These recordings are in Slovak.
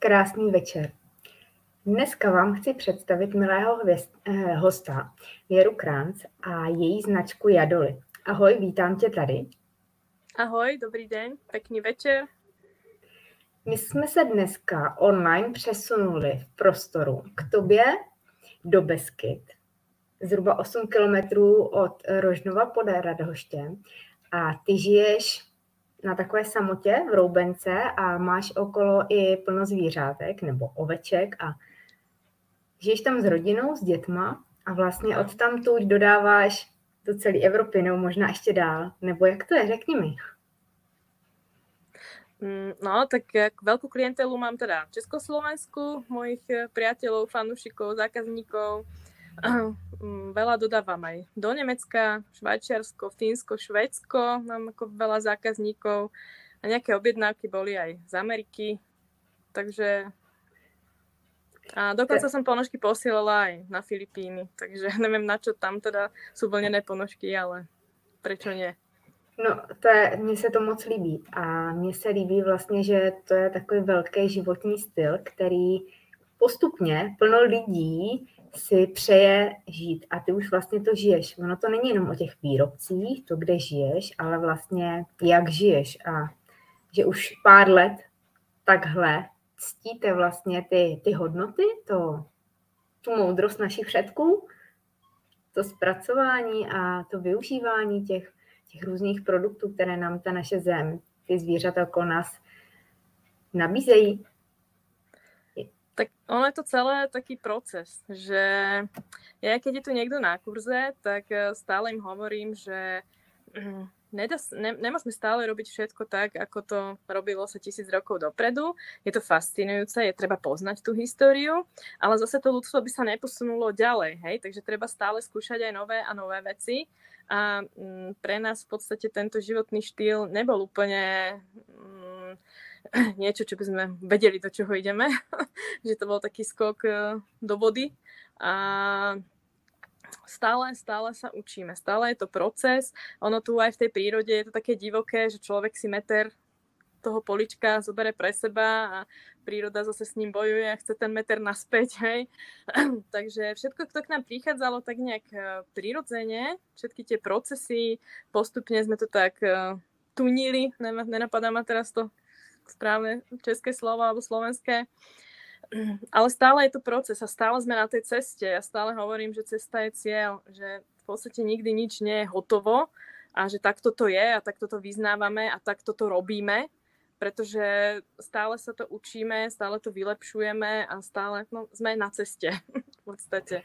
Krásný večer. Dneska vám chci představit milého hvězd, eh, hosta Věru Kránc a její značku Jadoly. Ahoj, vítám tě tady. Ahoj, dobrý den, pekný večer. My jsme se dneska online přesunuli v prostoru k tobě do Beskyt, zhruba 8 kilometrů od Rožnova pod Radhoštěm a ty žiješ na takové samotě v Roubence a máš okolo i plno zvířátek nebo oveček a žiješ tam s rodinou, s dětma a vlastně od tam tu dodáváš do celé Evropy nebo možná ještě dál. Nebo jak to je, řekni mi. Mm, no, tak veľkú klientelu mám teda v Československu, mojich eh, priateľov, fanúšikov, zákazníkov. Mm, veľa dodávam aj do Nemecka, Švajčiarsko, Fínsko, Švedsko. Mám ako veľa zákazníkov a nejaké objednávky boli aj z Ameriky. Takže a dokonca som ponožky posielala aj na Filipíny, takže neviem, na čo tam teda sú vlnené ponožky, ale prečo nie? No, to je, mně se to moc líbí a mně se líbí vlastně, že to je takový velký životní styl, který postupně plno lidí si přeje žít a ty už vlastně to žiješ. Ono to není jenom o těch výrobcích, to, kde žiješ, ale vlastně jak žiješ a že už pár let takhle ctíte vlastně ty, ty hodnoty, to, tu moudrost našich předků, to zpracování a to využívání těch, těch různých produktů, které nám ta naše zem, ty zvířata okolo nás nabízejí. Ono je to celé taký proces, že ja keď je tu niekto na kurze, tak eh, stále im hovorím, že hm, nedá, ne, nemôžeme stále robiť všetko tak, ako to robilo sa tisíc rokov dopredu. Je to fascinujúce, je treba poznať tú históriu, ale zase to ľudstvo by sa neposunulo ďalej, hej? takže treba stále skúšať aj nové a nové veci. A mm, pre nás v podstate tento životný štýl nebol úplne m, niečo, čo by sme vedeli, do čoho ideme. že to bol taký skok e, do vody. A stále, stále sa učíme, stále je to proces. Ono tu aj v tej prírode je to také divoké, že človek si meter toho polička zobere pre seba a príroda zase s ním bojuje a chce ten meter naspäť, hej. Takže všetko, kto k nám prichádzalo tak nejak e, prirodzene, všetky tie procesy, postupne sme to tak uh, tunili, nenapadá ma teraz to správne české slovo alebo slovenské. Ale stále je to proces a stále sme na tej ceste. Ja stále hovorím, že cesta je cieľ, že v podstate nikdy nič nie je hotovo a že takto to je a takto to vyznávame a takto to robíme, pretože stále sa to učíme, stále to vylepšujeme a stále no, sme na ceste v podstate.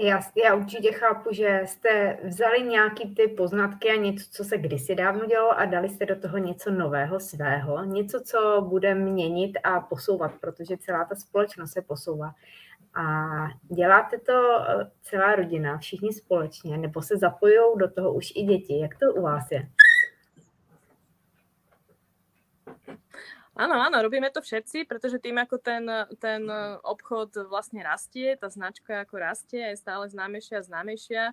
Já, já určitě chápu, že jste vzali nějaký ty poznatky a něco, co se kdysi dávno dělalo a dali jste do toho něco nového svého, něco, co bude měnit a posouvat, protože celá ta společnost se posouvá. A děláte to eh, celá rodina, všichni společně, nebo se zapojují do toho už i děti. Jak to u vás je? Áno, áno, robíme to všetci, pretože tým, ako ten, ten obchod vlastne rastie, tá značka ako rastie, je stále známejšia a známejšia,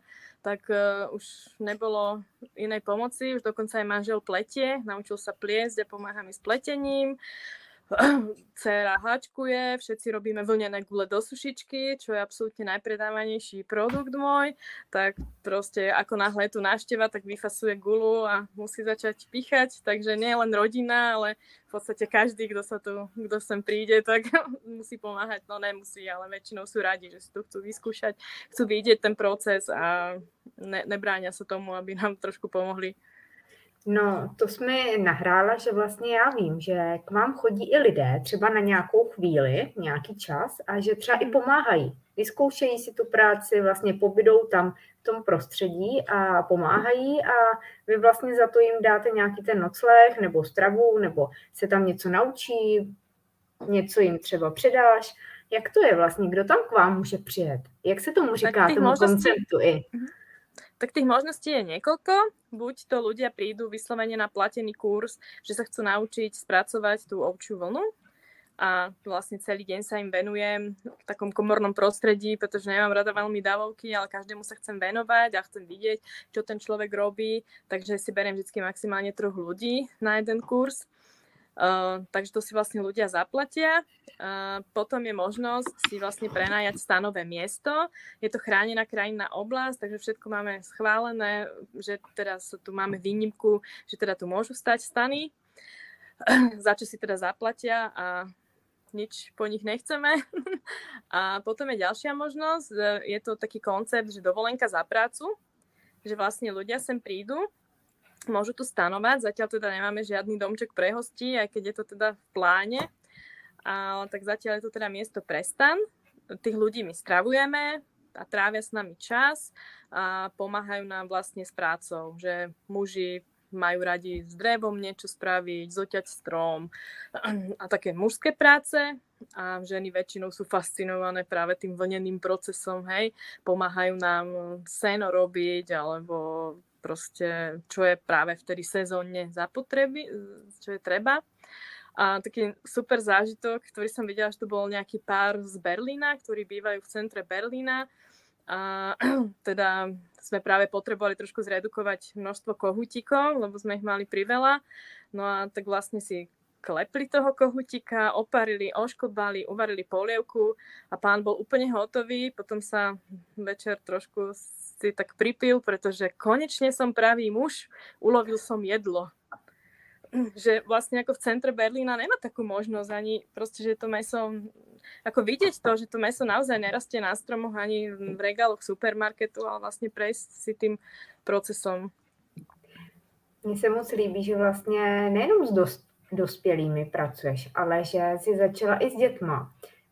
tak uh, už nebolo inej pomoci, už dokonca aj manžel pletie, naučil sa pliesť a pomáha mi s pletením. Uh, Cera háčkuje, všetci robíme vlnené gule do sušičky, čo je absolútne najpredávanejší produkt môj, tak proste ako náhle je tu návšteva, tak vyfasuje gulu a musí začať pichať, takže nie len rodina, ale v podstate každý, kto sa tu, kto sem príde, tak musí pomáhať, no nemusí, ale väčšinou sú radi, že si to chcú vyskúšať, chcú vidieť ten proces a ne, nebráňa sa tomu, aby nám trošku pomohli. No, to jsme nahrála, že vlastně já vím, že k vám chodí i lidé třeba na nějakou chvíli, nějaký čas a že třeba i pomáhají. Vyzkoušejí si tu práci, vlastně pobydou tam v tom prostředí a pomáhají a vy vlastně za to jim dáte nějaký ten nocleh nebo stravu nebo se tam něco naučí, něco jim třeba předáš. Jak to je vlastně? Kdo tam k vám může přijet? Jak se tomu říká, tomu konceptu i? Tak tých možností je niekoľko. Buď to ľudia prídu vyslovene na platený kurz, že sa chcú naučiť spracovať tú ovčiu vlnu a vlastne celý deň sa im venujem v takom komornom prostredí, pretože nemám rada veľmi davovky, ale každému sa chcem venovať a chcem vidieť, čo ten človek robí, takže si beriem vždy maximálne troch ľudí na jeden kurz. Takže to si vlastne ľudia zaplatia. Uh, potom je možnosť si vlastne prenajať stanové miesto. Je to chránená krajinná oblasť, takže všetko máme schválené, že teraz tu máme výnimku, že teda tu môžu stať stany, za čo si teda zaplatia a nič po nich nechceme. a potom je ďalšia možnosť, je to taký koncept, že dovolenka za prácu, že vlastne ľudia sem prídu môžu tu stanovať. Zatiaľ teda nemáme žiadny domček pre hostí, aj keď je to teda v pláne. Ale tak zatiaľ je to teda miesto pre stan. Tých ľudí my stravujeme a trávia s nami čas a pomáhajú nám vlastne s prácou, že muži majú radi s drevom niečo spraviť, zoťať strom a také mužské práce a ženy väčšinou sú fascinované práve tým vlneným procesom, hej, pomáhajú nám seno robiť alebo proste, čo je práve vtedy sezónne zapotreby, čo je treba. A taký super zážitok, ktorý som videla, že to bol nejaký pár z Berlína, ktorí bývajú v centre Berlína. A teda sme práve potrebovali trošku zredukovať množstvo kohutíkov, lebo sme ich mali priveľa. No a tak vlastne si klepli toho kohutika, oparili, oškobali, uvarili polievku a pán bol úplne hotový. Potom sa večer trošku si tak pripil, pretože konečne som pravý muž, ulovil som jedlo. Že vlastne ako v centre Berlína nemá takú možnosť ani proste, že to meso, ako vidieť to, že to meso naozaj nerastie na stromoch ani v regáloch supermarketu, ale vlastne prejsť si tým procesom. Mně se moc líbí, že vlastně nejenom s dost, dospělými pracuješ, ale že jsi začala i s dětma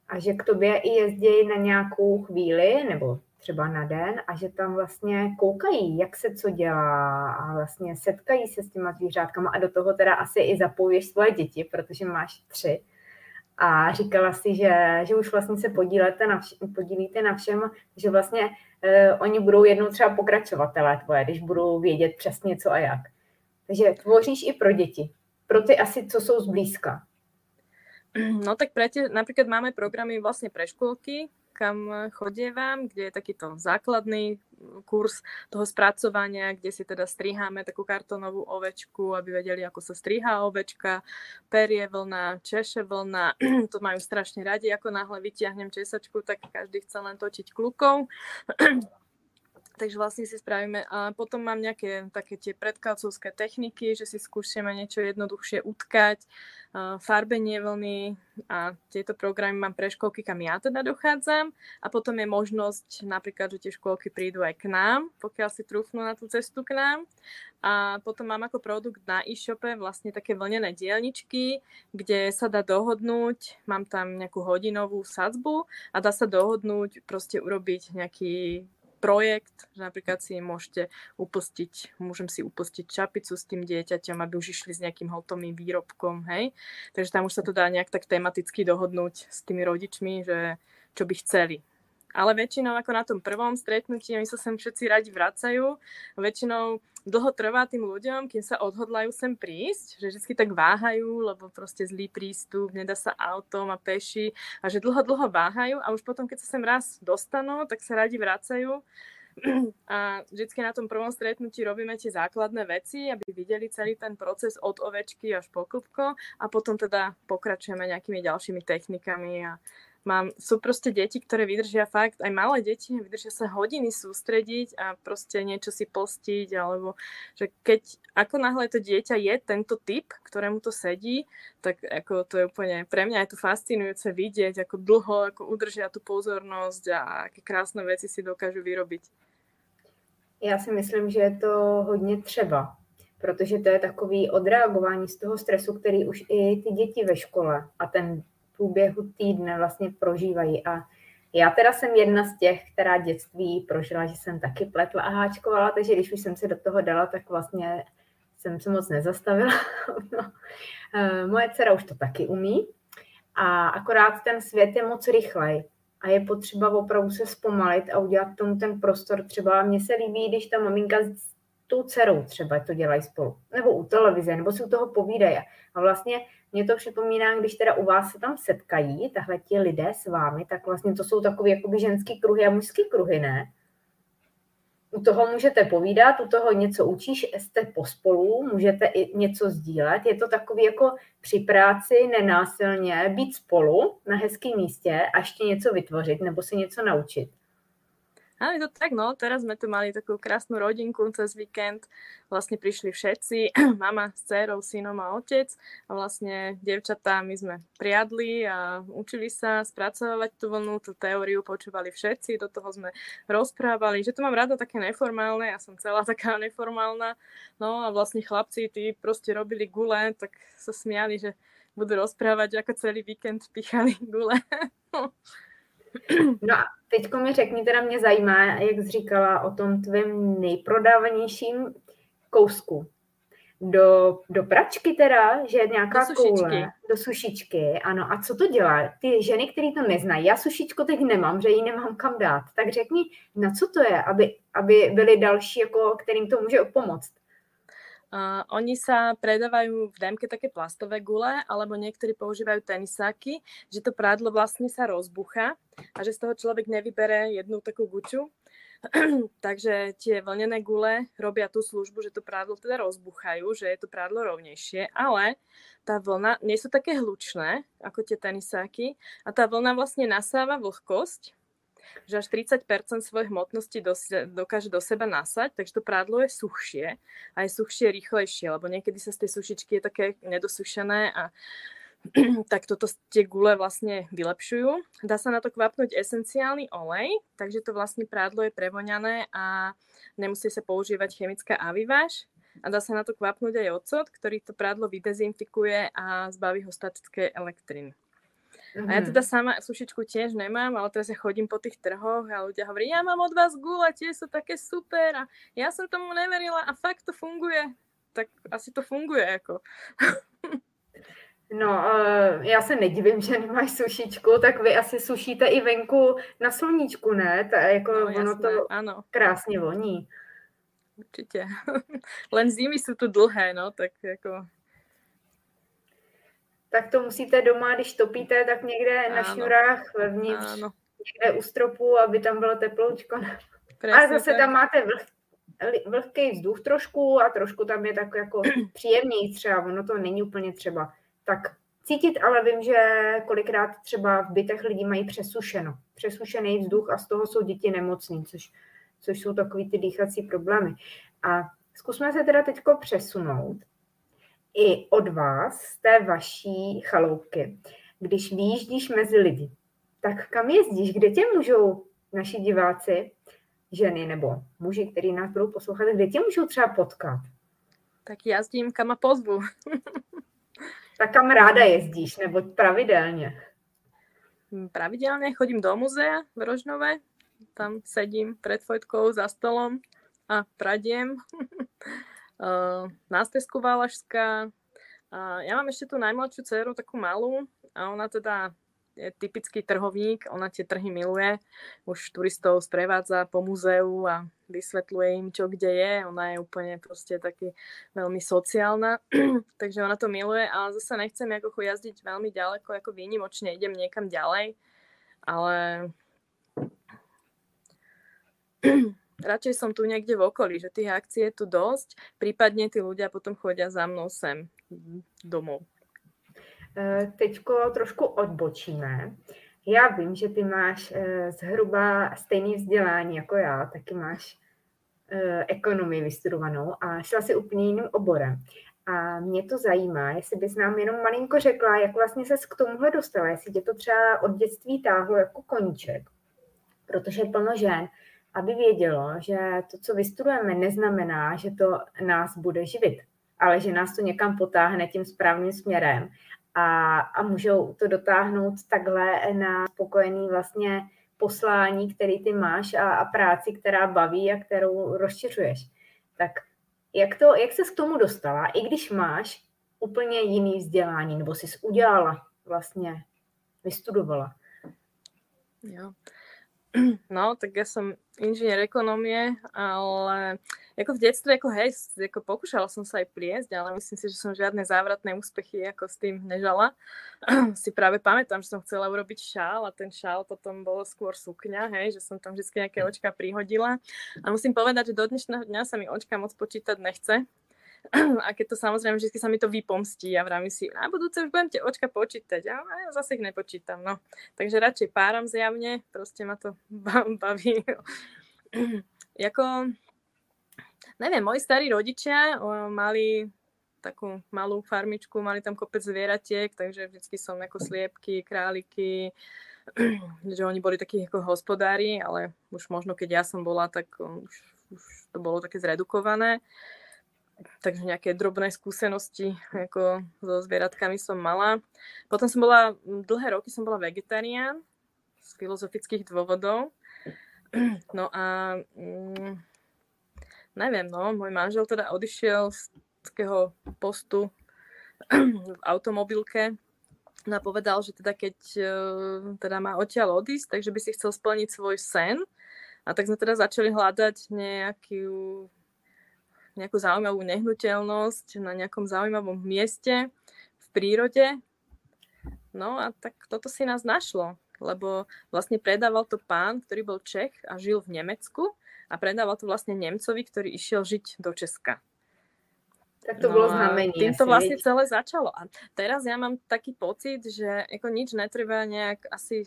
a že k tobě i jezdí na nějakou chvíli nebo třeba na den a že tam vlastně koukají, jak se co dělá a vlastně setkají se s těma zvířátkama a do toho teda asi i zapojíš svoje děti, protože máš tři. A říkala si, že, že už vlastně se podílíte na, vš- podílíte na všem, že vlastně eh, oni budou jednou třeba pokračovatelé tvoje, když budou vědět přesně co a jak. Takže tvoříš i pro děti pro ty asi, co jsou zblízka? No tak pre tie, napríklad máme programy vlastne pre škôlky, kam chodievam, kde je takýto základný kurz toho spracovania, kde si teda striháme takú kartonovú ovečku, aby vedeli, ako sa strihá ovečka, perie vlna, češe vlna, to majú strašne radi, ako náhle vytiahnem česačku, tak každý chce len točiť klukou. Takže vlastne si spravíme a potom mám nejaké také tie predkalcovské techniky, že si skúšame niečo jednoduchšie utkať, farbenie vlny a tieto programy mám pre školky, kam ja teda dochádzam. A potom je možnosť napríklad, že tie školky prídu aj k nám, pokiaľ si trúfnú na tú cestu k nám. A potom mám ako produkt na e-shope vlastne také vlnené dielničky, kde sa dá dohodnúť, mám tam nejakú hodinovú sadzbu a dá sa dohodnúť proste urobiť nejaký projekt, že napríklad si môžete upustiť, môžem si upustiť čapicu s tým dieťaťom, aby už išli s nejakým hotovým výrobkom, hej. Takže tam už sa to dá nejak tak tematicky dohodnúť s tými rodičmi, že čo by chceli. Ale väčšinou ako na tom prvom stretnutí, my sa sem všetci radi vracajú, väčšinou dlho trvá tým ľuďom, kým sa odhodlajú sem prísť, že vždy tak váhajú, lebo proste zlý prístup, nedá sa autom a peši a že dlho, dlho váhajú a už potom, keď sa sem raz dostanú, tak sa radi vracajú. A vždy na tom prvom stretnutí robíme tie základné veci, aby videli celý ten proces od ovečky až po klubko a potom teda pokračujeme nejakými ďalšími technikami a Mám, sú proste deti, ktoré vydržia fakt, aj malé deti, vydržia sa hodiny sústrediť a proste niečo si postiť, alebo že keď, ako náhle to dieťa je tento typ, ktorému to sedí, tak ako to je úplne, pre mňa je to fascinujúce vidieť, ako dlho ako udržia tú pozornosť a aké krásne veci si dokážu vyrobiť. Já si myslím, že je to hodně třeba, protože to je takový odreagování z toho stresu, který už i ty děti ve škole a ten průběhu týdne vlastně prožívají. A já teda jsem jedna z těch, která dětství prožila, že jsem taky pletla a háčkovala, takže když už jsem se do toho dala, tak vlastně jsem se moc nezastavila. no. Eh, moje dcera už to taky umí a akorát ten svět je moc rychlej a je potřeba opravdu se zpomalit a udělat tomu ten prostor. Třeba mně se líbí, když ta maminka s tou dcerou třeba to dělají spolu, nebo u televize, nebo si u toho povídají. A vlastně mě to připomíná, když teda u vás se tam setkají tahle ti lidé s vámi, tak vlastně to jsou takové jakoby ženský kruhy a mužský kruhy, ne? u toho můžete povídat, u toho něco učíš, jste pospolu, můžete i něco sdílet. Je to takový jako při práci nenásilně být spolu na hezkém místě a ještě něco vytvořit nebo si něco naučit. Je to tak, no. Teraz sme tu mali takú krásnu rodinku cez víkend. Vlastne prišli všetci, mama s dcerou, synom a otec. A vlastne devčatá my sme priadli a učili sa spracovať tú vlnu, tú teóriu počúvali všetci, do toho sme rozprávali, že to mám rada také neformálne, ja som celá taká neformálna. No a vlastne chlapci, tí proste robili gule, tak sa smiali, že budú rozprávať, ako celý víkend pichali gule. No a teď mi řekni, teda mě zajímá, jak jsi říkala o tom tvém nejprodávanějším kousku. Do, do pračky teda, že je nějaká do koule, do sušičky, ano. A co to dělá? Ty ženy, které to neznají, já sušičku teď nemám, že ji nemám kam dát, tak řekni, na co to je, aby, aby byly další, jako, kterým to může pomoct. Uh, oni sa predávajú v demke také plastové gule, alebo niektorí používajú tenisáky, že to prádlo vlastne sa rozbucha a že z toho človek nevybere jednu takú guču. Takže tie vlnené gule robia tú službu, že to prádlo teda rozbuchajú, že je to prádlo rovnejšie, ale tá vlna nie sú také hlučné ako tie tenisáky a tá vlna vlastne nasáva vlhkosť že až 30% svojej hmotnosti dokáže do seba nasať, takže to prádlo je suchšie a je suchšie rýchlejšie, lebo niekedy sa z tej sušičky je také nedosušené a tak toto tie gule vlastne vylepšujú. Dá sa na to kvapnúť esenciálny olej, takže to vlastne prádlo je prevoňané a nemusí sa používať chemická aviváž. A dá sa na to kvapnúť aj ocot, ktorý to prádlo vydezinfikuje a zbaví ho statické elektriny. Mm-hmm. A ja mhm. teda sama sušičku tiež nemám, ale teraz ja chodím po tých trhoch a ľudia hovorí, ja mám od vás gule, tie sú také super a ja som tomu neverila a fakt to funguje. Tak asi to funguje ako. No, uh, já se nedivím, že nemáš sušičku, tak vy asi sušíte i venku na sluníčku, ne? Ta, jako no, jasné, ono to ano. krásně voní. Určitě. Len zimy jsou tu dlhé, no, tak jako tak to musíte doma, když topíte, tak někde ano. na šňurách vevnitř, ano. někde u stropu, aby tam bylo teploučko. A zase tam máte vlh, vlhký vzduch trošku a trošku tam je tak jako příjemněji třeba, ono to není úplně třeba tak cítit, ale vím, že kolikrát třeba v bytech lidi mají přesušeno, přesušený vzduch a z toho jsou děti nemocní, což, což jsou takový ty dýchací problémy. A zkusme se teda teďko přesunout i od vás, z té vaší chaloupky, když výjíždíš mezi lidi, tak kam jezdíš? Kde tě můžou naši diváci, ženy nebo muži, kteří nás budou poslouchat, kde tě můžou třeba potkat? Tak jazdím kam a pozvu. tak kam ráda jezdíš, nebo pravidelně? Pravidelně chodím do muzea v Rožnové, tam sedím před fojtkou za stolom a pradiem. uh, nástezku Valašská. Uh, ja mám ešte tú najmladšiu dceru, takú malú, a ona teda je typický trhovník, ona tie trhy miluje, už turistov sprevádza po muzeu a vysvetľuje im, čo kde je. Ona je úplne proste taký veľmi sociálna, takže ona to miluje, ale zase nechcem ako jazdiť veľmi ďaleko, ako výnimočne idem niekam ďalej, ale radšej som tu niekde v okolí, že tých akcií je tu dosť, prípadne tí ľudia potom chodia za mnou sem domov. E, teďko trošku odbočíme. Já vím, že ty máš e, zhruba stejný vzdělání jako já, taky máš e, ekonomii vystudovanou a šla si úplně jiným oborem. A mě to zajímá, jestli bys nám jenom malinko řekla, jak vlastně se k tomuhle dostala, jestli tě to třeba od dětství táhlo jako koníček, protože plno žen aby vědělo, že to, co vystudujeme, neznamená, že to nás bude živit, ale že nás to někam potáhne tím správným směrem a, a můžou to dotáhnout takhle na spokojený vlastně poslání, který ty máš a, a práci, která baví a kterou rozšiřuješ. Tak jak, to, jak se k tomu dostala, i když máš úplně jiný vzdělání, nebo jsi udělala vlastně, vystudovala? Jo. No, tak ja som inžinier ekonomie, ale ako v detstve, ako hej, ako pokúšala som sa aj pliesť, ale myslím si, že som žiadne závratné úspechy ako s tým nežala. si práve pamätám, že som chcela urobiť šál a ten šál potom bolo skôr sukňa, hej, že som tam vždy nejaké očka prihodila. A musím povedať, že do dnešného dňa sa mi očka moc počítať nechce, a keď to samozrejme, vždy sa mi to vypomstí a vravím si, a budúce už budem tie očka počítať. A ja zase ich nepočítam. No. Takže radšej páram zjavne, proste ma to baví. Jako, neviem, moji starí rodičia mali takú malú farmičku, mali tam kopec zvieratiek, takže vždycky som ako sliepky, králiky, že oni boli takí ako hospodári, ale už možno keď ja som bola, tak už, už to bolo také zredukované takže nejaké drobné skúsenosti ako so zvieratkami som mala. Potom som bola, dlhé roky som bola vegetarián z filozofických dôvodov. No a mm, neviem, no, môj manžel teda odišiel z takého postu v automobilke a povedal, že teda keď e, teda má odtiaľ odísť, takže by si chcel splniť svoj sen. A tak sme teda začali hľadať nejakú nejakú zaujímavú nehnuteľnosť na nejakom zaujímavom mieste v prírode. No a tak toto si nás našlo, lebo vlastne predával to pán, ktorý bol Čech a žil v Nemecku a predával to vlastne Nemcovi, ktorý išiel žiť do Česka. Tak to no bolo znamenie. Tým to vlastne veď. celé začalo. A teraz ja mám taký pocit, že ako nič netreba nejak asi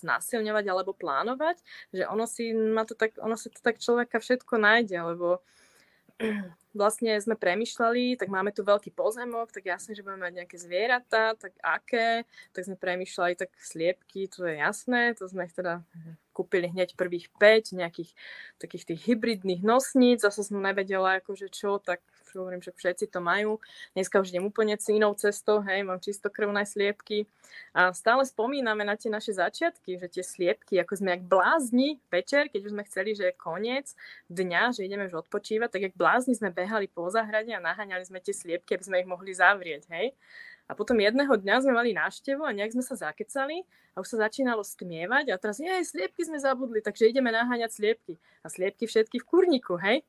znásilňovať alebo plánovať, že ono si, má to tak, ono si to tak človeka všetko nájde, lebo vlastne sme premyšľali, tak máme tu veľký pozemok, tak jasne, že budeme mať nejaké zvieratá, tak aké, tak sme premyšľali, tak sliepky, to je jasné, to sme ich teda kúpili hneď prvých 5 nejakých takých tých hybridných nosníc, zase som nevedela, akože čo, tak hovorím, že všetci to majú. Dneska už idem úplne inou cestou, hej, mám čistokrvné sliepky. A stále spomíname na tie naše začiatky, že tie sliepky, ako sme jak blázni večer, keď už sme chceli, že je koniec dňa, že ideme už odpočívať, tak jak blázni sme behali po zahrade a naháňali sme tie sliepky, aby sme ich mohli zavrieť, hej. A potom jedného dňa sme mali návštevu a nejak sme sa zakecali a už sa začínalo stmievať a teraz, jej, sliepky sme zabudli, takže ideme naháňať sliepky. A sliepky všetky v kurníku, hej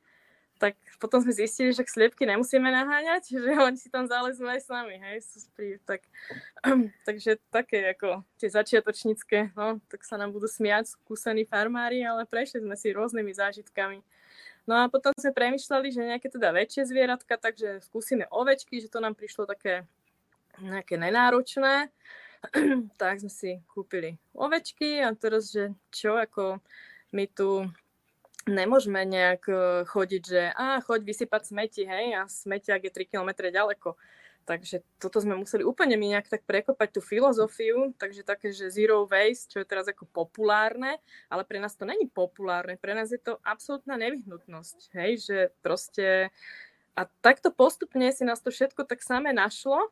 tak potom sme zistili, že sliepky nemusíme naháňať, že oni si tam zalezú aj s nami, hej, sú sprí, tak, takže také ako tie začiatočnícke, no, tak sa nám budú smiať skúsení farmári, ale prešli sme si rôznymi zážitkami. No a potom sme premyšľali, že nejaké teda väčšie zvieratka, takže skúsime ovečky, že to nám prišlo také nejaké nenáročné. tak sme si kúpili ovečky a teraz, že čo, ako my tu nemôžeme nejak e, chodiť, že a choď vysypať smeti, hej, a smetiak je 3 km ďaleko. Takže toto sme museli úplne mi nejak tak prekopať tú filozofiu, takže také, že zero waste, čo je teraz ako populárne, ale pre nás to není populárne, pre nás je to absolútna nevyhnutnosť, hej, že proste a takto postupne si nás to všetko tak samé našlo,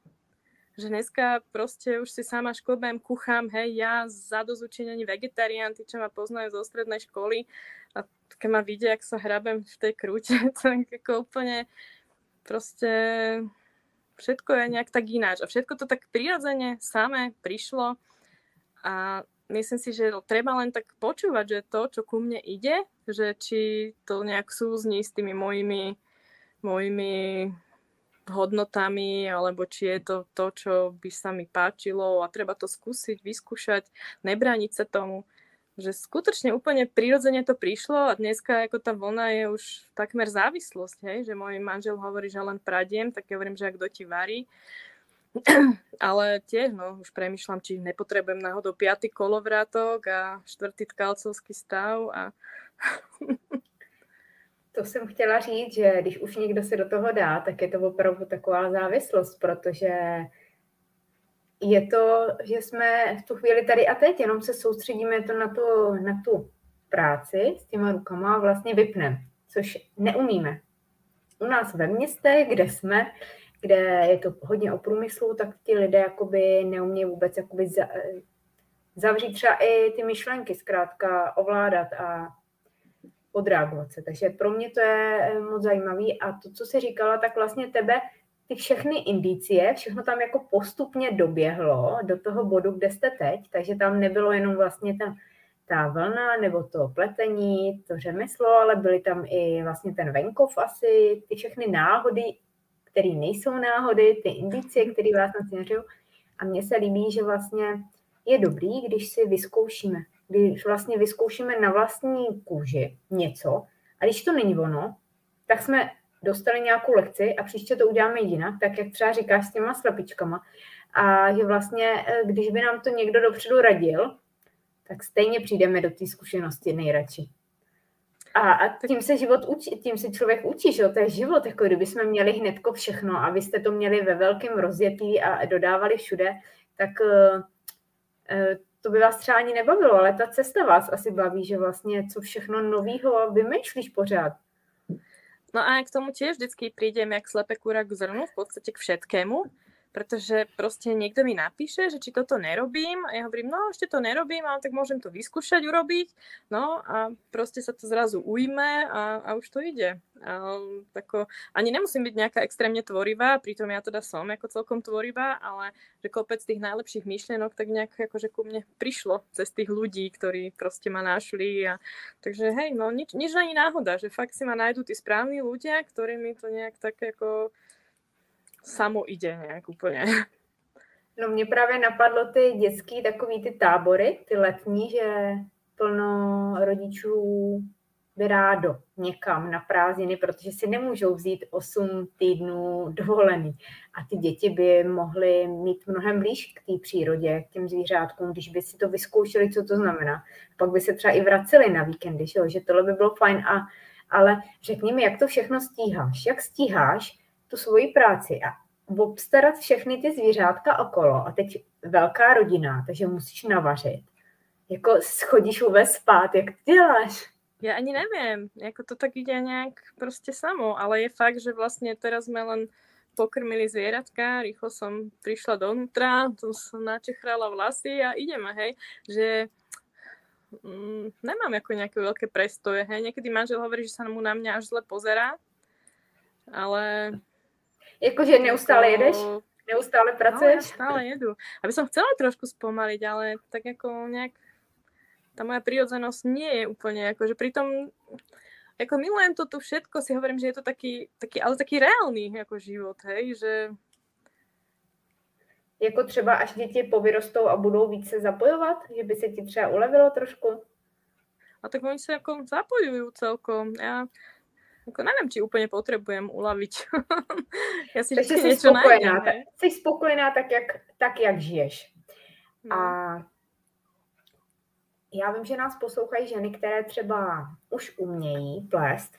že dneska proste už si sama škobem, kuchám, hej, ja za dozučinení vegetarián, tí, čo ma poznajú zo strednej školy a keď ma vidia, ak sa hrabem v tej krúte, tak ako úplne proste všetko je nejak tak ináč. A všetko to tak prirodzene samé prišlo a myslím si, že treba len tak počúvať, že to, čo ku mne ide, že či to nejak súzní s tými mojimi, mojimi hodnotami, alebo či je to to, čo by sa mi páčilo a treba to skúsiť, vyskúšať, nebrániť sa tomu. Že skutočne úplne prirodzene to prišlo a dneska ako tá vlna je už takmer závislosť, hej? že môj manžel hovorí, že len pradiem, tak ja hovorím, že ak ti varí. Ale tiež, no, už premyšľam, či nepotrebujem náhodou piatý kolovrátok a štvrtý tkalcovský stav a To jsem chtěla říct, že když už někdo se do toho dá, tak je to opravdu taková závislost, protože je to, že jsme v tu chvíli tady a teď, jenom se soustředíme to na, to, na tu práci s těma rukama a vlastně vypneme, což neumíme. U nás ve městě, kde jsme, kde je to hodně o průmyslu, tak ti lidé jakoby neumějí vůbec jakoby za, zavřít třeba i ty myšlenky, zkrátka ovládat a odreagovat se. Takže pro mě to je eh, moc zajímavý a to, co jsi říkala, tak vlastně tebe ty všechny indicie, všechno tam jako postupně doběhlo do toho bodu, kde jste teď, takže tam nebylo jenom vlastně ten ta vlna nebo to pletení, to řemeslo, ale byly tam i vlastně ten venkov asi, ty všechny náhody, které nejsou náhody, ty indicie, které vás nasměřují. A mně se líbí, že vlastně je dobrý, když si vyzkoušíme. Když vlastně vyzkoušíme na vlastní kůži něco, a když to není ono, tak jsme dostali nějakou lekci a příště to uděláme jinak, tak jak třeba říkáš s těma slepičkama. A že vlastně, eh, když by nám to někdo dopředu radil, tak stejně přijdeme do té zkušenosti nejradši. A, a tím se život učí, tím se člověk učí, že to je život, jako kdyby jsme měli hnedko všechno a vy jste to měli ve velkém rozjetí a dodávali všude, tak uh, uh, to by vás třeba ani nebavilo, ale ta cesta vás asi baví, že vlastně co všechno novýho vymýšlíš pořád. No a k tomu tiež vždycky prídem jak slepe kúra k zrnu, v podstate k všetkému pretože proste niekto mi napíše, že či toto nerobím a ja hovorím, no ešte to nerobím, ale tak môžem to vyskúšať urobiť, no a proste sa to zrazu ujme a, a už to ide. A, tako, ani nemusím byť nejaká extrémne tvorivá, pritom ja teda som ako celkom tvorivá, ale že kopec tých najlepších myšlienok tak nejak akože ku mne prišlo cez tých ľudí, ktorí proste ma našli a takže hej, no nič, nič ani náhoda, že fakt si ma nájdú tí správni ľudia, ktorí mi to nejak tak ako samo ide nějak úplně. No mě právě napadlo ty dětský takový ty tábory, ty letní, že plno rodičů by rádo někam na prázdniny, protože si nemůžou vzít 8 týdnů dovolený. A ty děti by mohly mít mnohem blíž k té přírodě, k těm zvířátkům, když by si to vyzkoušeli, co to znamená. Pak by se třeba i vraceli na víkendy, že, tohle by bylo fajn. A, ale řekni mi, jak to všechno stíháš? Jak stíháš tu svoji práci a obstarat všechny ty zvířátka okolo a teď velká rodina, takže musíš navařit. Jako schodíš vůbec spát, jak ty děláš? Ja ani neviem, ako to tak ide nejak proste samo, ale je fakt, že vlastne teraz sme len pokrmili zvieratka, rýchlo som prišla dovnútra, tu som načechrala vlasy a ideme, hej, že mm, nemám ako nejaké veľké prestoje, hej, niekedy manžel hovorí, že sa mu na mňa až zle pozerá, ale Jakože neustále jedeš? Neustále pracuješ? No, stále jedu. Aby som chcela trošku spomaliť, ale tak ako nejak tá moja prírodzenosť nie je úplne, akože pritom ako milujem to tu všetko, si hovorím, že je to taký, taký ale taký reálny ako život, hej, že jako třeba až děti povyrostou a budou více zapojovat, že by se ti třeba ulevilo trošku? A tak oni sa ako zapojujú celkom. Ja jako nevím, či úplně potřebujem ulavit. Já si Takže jsi spokojená, najdem, tak, jsi spokojená tak jak, tak, jak žiješ. No. A já vím, že nás poslouchají ženy, které třeba už umějí plést,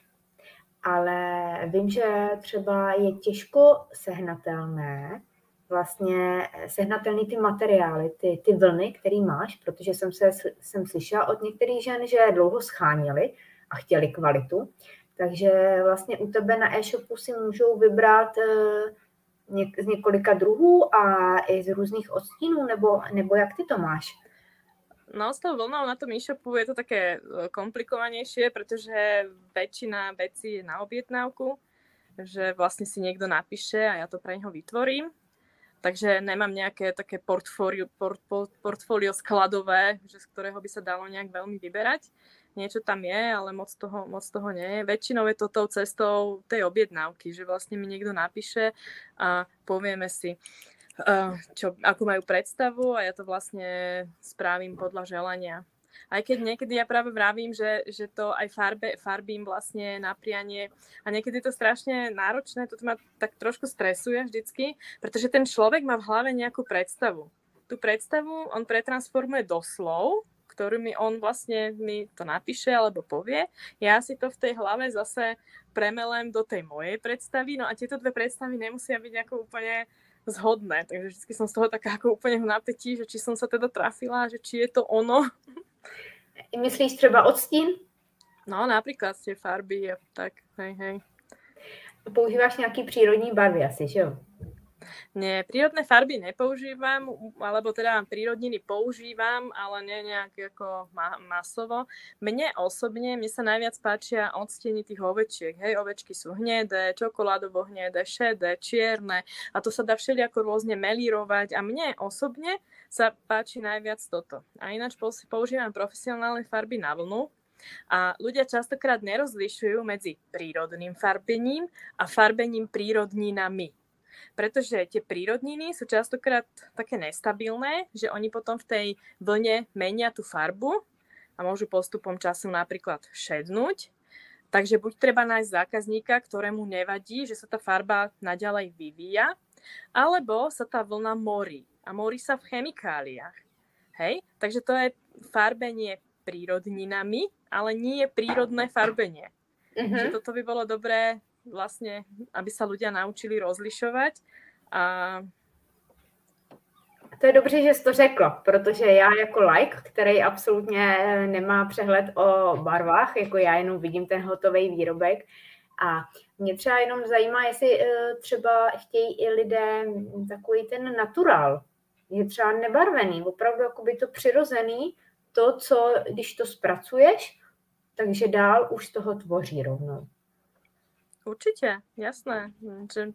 ale vím, že třeba je těžko sehnatelné, vlastně sehnatelný ty materiály, ty, ty vlny, které máš, protože jsem se jsem slyšela od některých žen, že dlouho scháněli a chtěli kvalitu, takže vlastně u tebe na e-shopu si můžou vybrat eh, z několika druhů a i z různých odstínů, nebo, nebo jak ty to máš? No s tou vlnou na tom e-shopu je to také eh, komplikovanejšie, pretože väčšina vecí je na objednávku, že vlastne si niekto napíše a ja to pre neho vytvorím. Takže nemám nejaké také portfólio, port, port, portfólio skladové, že z ktorého by sa dalo nejak veľmi vyberať niečo tam je, ale moc toho, moc toho nie je. Väčšinou je to tou cestou tej objednávky, že vlastne mi niekto napíše a povieme si, čo, akú majú predstavu a ja to vlastne spravím podľa želania. Aj keď niekedy ja práve vravím, že, že to aj farbe, farbím vlastne na prianie a niekedy je to strašne náročné, toto ma tak trošku stresuje vždycky, pretože ten človek má v hlave nejakú predstavu. Tú predstavu on pretransformuje do slov ktorými on vlastne mi to napíše alebo povie. Ja si to v tej hlave zase premelem do tej mojej predstavy, no a tieto dve predstavy nemusia byť ako úplne zhodné, takže vždy som z toho taká ako úplne v napätí, že či som sa teda trafila, že či je to ono. Myslíš třeba odstín? No, napríklad tie farby a tak, hej, hej. Používáš nějaký přírodní barvy asi, že jo? Nie, prírodné farby nepoužívam, alebo teda prírodniny používam, ale nie nejak ako ma- masovo. Mne osobne, mne sa najviac páčia odsteny tých ovečiek. Hej, ovečky sú hnedé, čokoládovo hnedé, šedé, čierne a to sa dá všelijako rôzne melírovať a mne osobne sa páči najviac toto. A ináč používam profesionálne farby na vlnu, a ľudia častokrát nerozlišujú medzi prírodným farbením a farbením prírodninami pretože tie prírodniny sú častokrát také nestabilné, že oni potom v tej vlne menia tú farbu a môžu postupom času napríklad šednúť. Takže buď treba nájsť zákazníka, ktorému nevadí, že sa tá farba naďalej vyvíja, alebo sa tá vlna morí. A morí sa v chemikáliách. Hej? Takže to je farbenie prírodninami, ale nie je prírodné farbenie. Uh-huh. Že toto by bolo dobré vlastne, aby sa ľudia naučili rozlišovať. A... To je dobře, že jsi to řekl, protože já jako like, který absolutně nemá přehled o barvách, jako já jenom vidím ten hotový výrobek, a mě třeba jenom zajímá, jestli eh, třeba chtějí i lidé takový ten natural, je třeba nebarvený, opravdu jako by to přirozený, to, co když to zpracuješ, takže dál už toho tvoří rovnou. Určite, jasné. Že,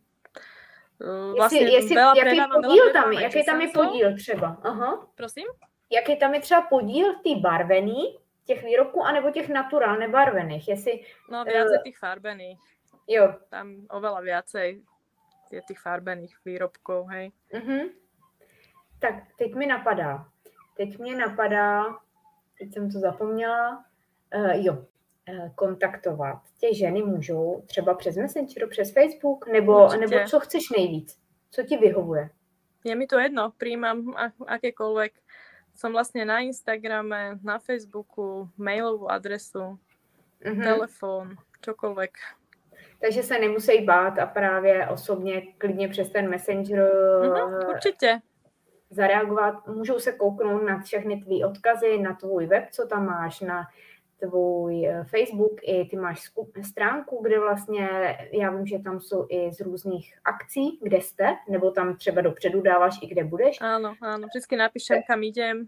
uh, vlastne jestli, veľa jaký podíl tam je? Jaký tam je podíl třeba? Aha. Prosím? Jaký tam je třeba podíl tý barvený, těch výrobků, anebo těch naturál nebarvených? Jestli, no viacej uh, tých farbených. Jo. Tam oveľa viacej je tých farbených výrobkov, hej. Uh-huh. Tak, teď mi napadá. Teď mě napadá, teď jsem to zapomněla, uh, jo, kontaktovat, tě ženy můžou třeba přes Messenger, přes Facebook, nebo, nebo co chceš nejvíc? Co ti vyhovuje? Je mi to jedno, príjmam akékoľvek. Som vlastne na Instagrame, na Facebooku, mailovú adresu, mm-hmm. telefon, čokoľvek. Takže se nemusí bát a právě osobně klidně přes ten Messenger mm-hmm, určitě zareagovat. Můžou se kouknout na všechny tvý odkazy, na tvůj web, co tam máš, na tvůj eh, Facebook, i ty máš stránku, kde vlastně, já vím, že tam jsou i z různých akcí, kde jste, nebo tam třeba dopředu dáváš i kde budeš. Ano, ano, vždycky napíšem, kam jdem.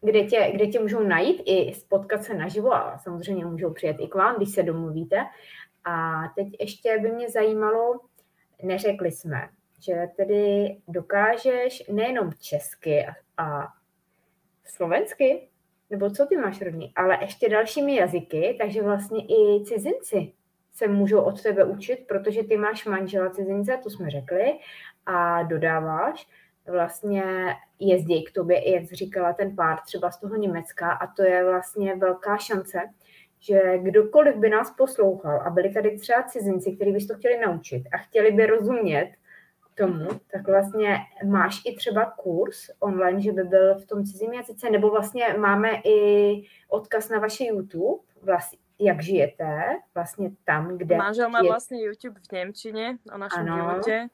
Kde tě, kde tě můžou najít i spotkat se naživo a samozřejmě můžou přijet i k vám, když se domluvíte. A teď ještě by mě zajímalo, neřekli jsme, že tedy dokážeš nejenom česky a slovensky, nebo co ty máš rodný, ale ještě dalšími jazyky, takže vlastně i cizinci se můžou od tebe učit, protože ty máš manžela cizince, to jsme řekli, a dodáváš, vlastně jezdí k tobě, jak říkala, ten pár třeba z toho Německa a to je vlastně velká šance, že kdokoliv by nás poslouchal a byli tady třeba cizinci, kteří bys to chtěli naučit a chtěli by rozumět tomu, tak vlastně máš i třeba kurz online, že by byl v tom cizím jazyce, nebo vlastně máme i odkaz na vaše YouTube, vlastně, jak žijete, vlastně tam, kde... Manžel má je... vlastně YouTube v Němčině o našem ano. životě.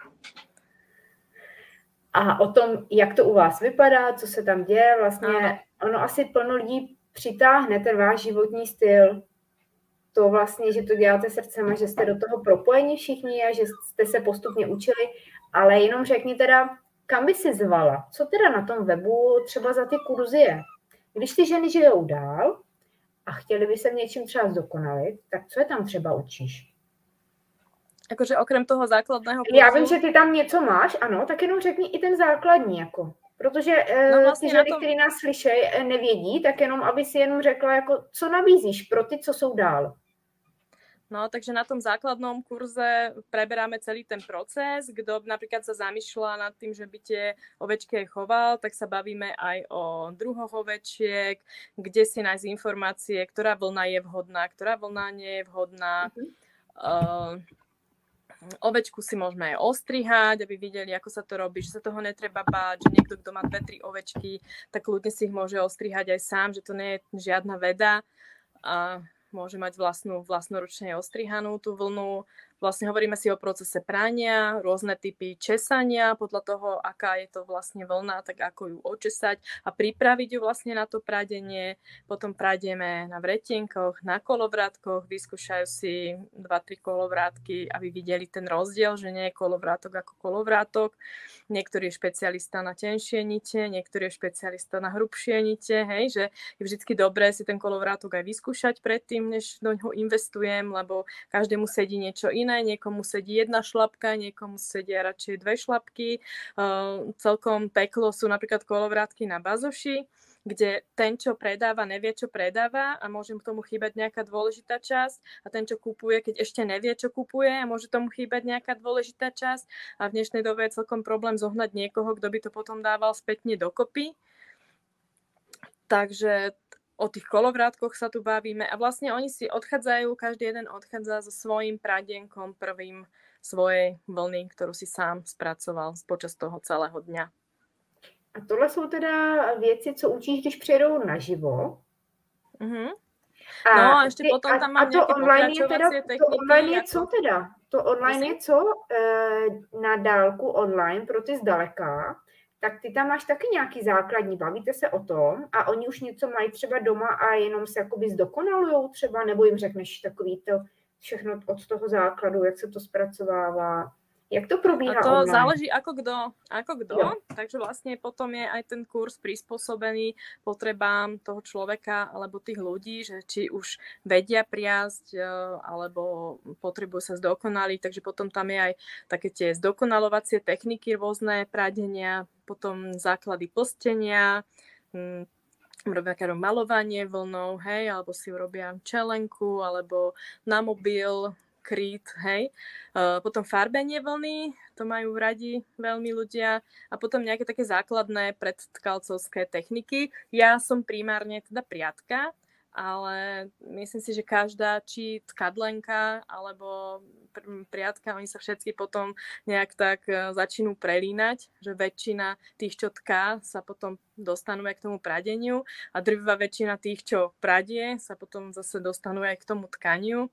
A o tom, jak to u vás vypadá, co se tam děje, vlastně ano. ono asi plno lidí přitáhne ten váš životní styl, to vlastně, že to děláte srdcem a že jste do toho propojeni všichni a že jste se postupně učili ale jenom řekni teda, kam by si zvala? Co teda na tom webu třeba za ty kurzy je? Když ty ženy žijou dál a chtěli by se v něčím třeba zdokonalit, tak co je tam třeba učíš? Jakože okrem toho základného kurzu... Já vím, že ty tam něco máš, ano, tak jenom řekni i ten základní, jako. Protože no eh, vlastně ty ženy, tom... které nás slyší, eh, nevědí, tak jenom, aby si jenom řekla, jako, co nabízíš pro ty, co jsou dál. No, takže na tom základnom kurze preberáme celý ten proces. Kto napríklad sa zamýšľa nad tým, že by tie ovečky choval, tak sa bavíme aj o druhoch ovečiek, kde si nájsť informácie, ktorá vlna je vhodná, ktorá vlna nie je vhodná. Mm-hmm. Uh, ovečku si môžeme aj ostrihať, aby videli, ako sa to robí, že sa toho netreba báť, že niekto, kto má dve, tri ovečky, tak ľudne si ich môže ostrihať aj sám, že to nie je žiadna veda. A môže mať vlastnú, vlastnoručne ostrihanú tú vlnu. Vlastne hovoríme si o procese prania, rôzne typy česania, podľa toho, aká je to vlastne vlna, tak ako ju očesať a pripraviť ju vlastne na to pradenie. Potom pradieme na vretienkoch, na kolovrátkoch, vyskúšajú si 2-3 kolovrátky, aby videli ten rozdiel, že nie je kolovrátok ako kolovrátok. Niektorý je špecialista na tenšie nite, niektorý je špecialista na hrubšie nite, hej, že je vždy dobré si ten kolovrátok aj vyskúšať predtým, než do ňoho investujem, lebo každému sedí niečo iné, niekomu sedí jedna šlapka, niekomu sedia radšej dve šlapky. Uh, celkom peklo sú napríklad kolovrátky na bazoši, kde ten, čo predáva, nevie, čo predáva a môže k tomu chýbať nejaká dôležitá časť a ten, čo kupuje, keď ešte nevie, čo kupuje a môže tomu chýbať nejaká dôležitá časť a v dnešnej dobe je celkom problém zohnať niekoho, kto by to potom dával spätne dokopy. Takže o tých kolovrátkoch sa tu bavíme a vlastne oni si odchádzajú, každý jeden odchádza so svojím pradenkom prvým svojej vlny, ktorú si sám spracoval počas toho celého dňa. A tohle jsou teda věci, co učíš, když přijedou naživo. Mm-hmm. A no a ještě ty, potom tam mám a to online je teda, To online je co teda? To online je co? E, na dálku online pro ty zdaleka tak ty tam máš taky nějaký základní, bavíte se o tom? A oni už něco mají třeba doma a jenom se jakoby zdokonalujou třeba, nebo jim řekneš takový to všechno od toho základu, jak se to zpracovává, Jak to probíha To online? záleží ako kto, ako kto. takže vlastne potom je aj ten kurz prispôsobený potrebám toho človeka alebo tých ľudí, že či už vedia priazť e, alebo potrebujú sa zdokonaliť, takže potom tam je aj také tie zdokonalovacie techniky rôzne, pradenia, potom základy postenia, hm, robia malovanie vlnou, hej, alebo si urobia čelenku, alebo na mobil, kryt, hej. Potom farbenie vlny, to majú radi veľmi ľudia. A potom nejaké také základné predtkalcovské techniky. Ja som primárne teda priatka, ale myslím si, že každá, či tkadlenka alebo priatka, oni sa všetky potom nejak tak začnú prelínať, že väčšina tých, čo tká, sa potom dostanú aj k tomu pradeniu a drvivá väčšina tých, čo pradie, sa potom zase dostanú aj k tomu tkaniu.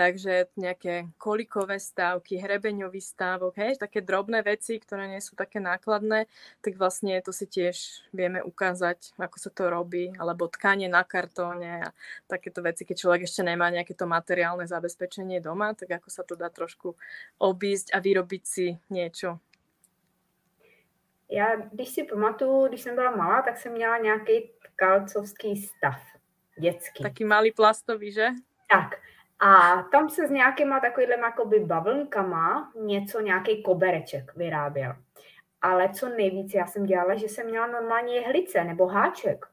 Takže nejaké kolikové stávky, hrebeňový stávok, hej, také drobné veci, ktoré nie sú také nákladné, tak vlastne to si tiež vieme ukázať, ako sa to robí, alebo tkanie na kartóne a takéto veci, keď človek ešte nemá nejaké to materiálne zabezpečenie doma, tak ako sa to dá trošku obísť a vyrobiť si niečo. Já, když si pamatuju, když jsem byla malá, tak jsem měla nějaký tkalcovský stav dětský. Taký malý plastový, že? Tak. A tam se s nějakýma takovýhlema jakoby bavlnkama něco, nějaký kobereček vyráběl. Ale co nejvíc já jsem dělala, že jsem měla normálně jehlice nebo háček.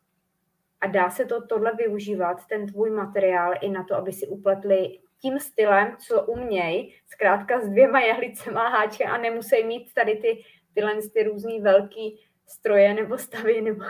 A dá se to tohle využívat, ten tvůj materiál, i na to, aby si upletli tím stylem, co uměj, zkrátka s dvěma jehlicema háče a nemusí mít tady ty, tyhle ty různý velký stroje nebo stavy nebo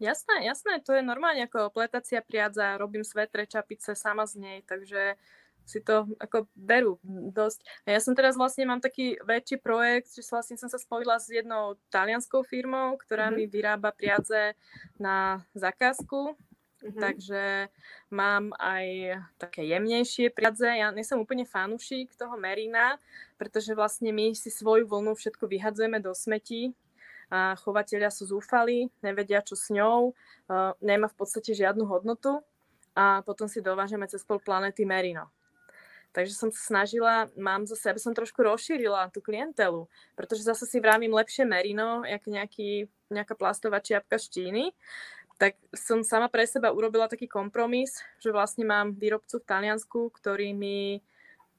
Jasné, jasné, to je normálne ako pletacia priadza, robím svetre, čapice sama z nej, takže si to ako berú dosť. A ja som teraz vlastne, mám taký väčší projekt, že vlastne som sa spojila s jednou talianskou firmou, ktorá mm-hmm. mi vyrába priadze na zakázku, Mm-hmm. Takže mám aj také jemnejšie priadze. Ja nie som úplne fanúšik toho merina, pretože vlastne my si svoju vlnu všetko vyhadzujeme do smetí a chovateľia sú zúfali, nevedia, čo s ňou, nemá v podstate žiadnu hodnotu a potom si dovážeme cez pol planety Merino. Takže som sa snažila, mám zase, aby som trošku rozšírila tú klientelu, pretože zase si vrámím lepšie merino, jak nejaký, nejaká plastová čiapka z Číny, tak som sama pre seba urobila taký kompromis, že vlastne mám výrobcu v Taliansku, ktorý mi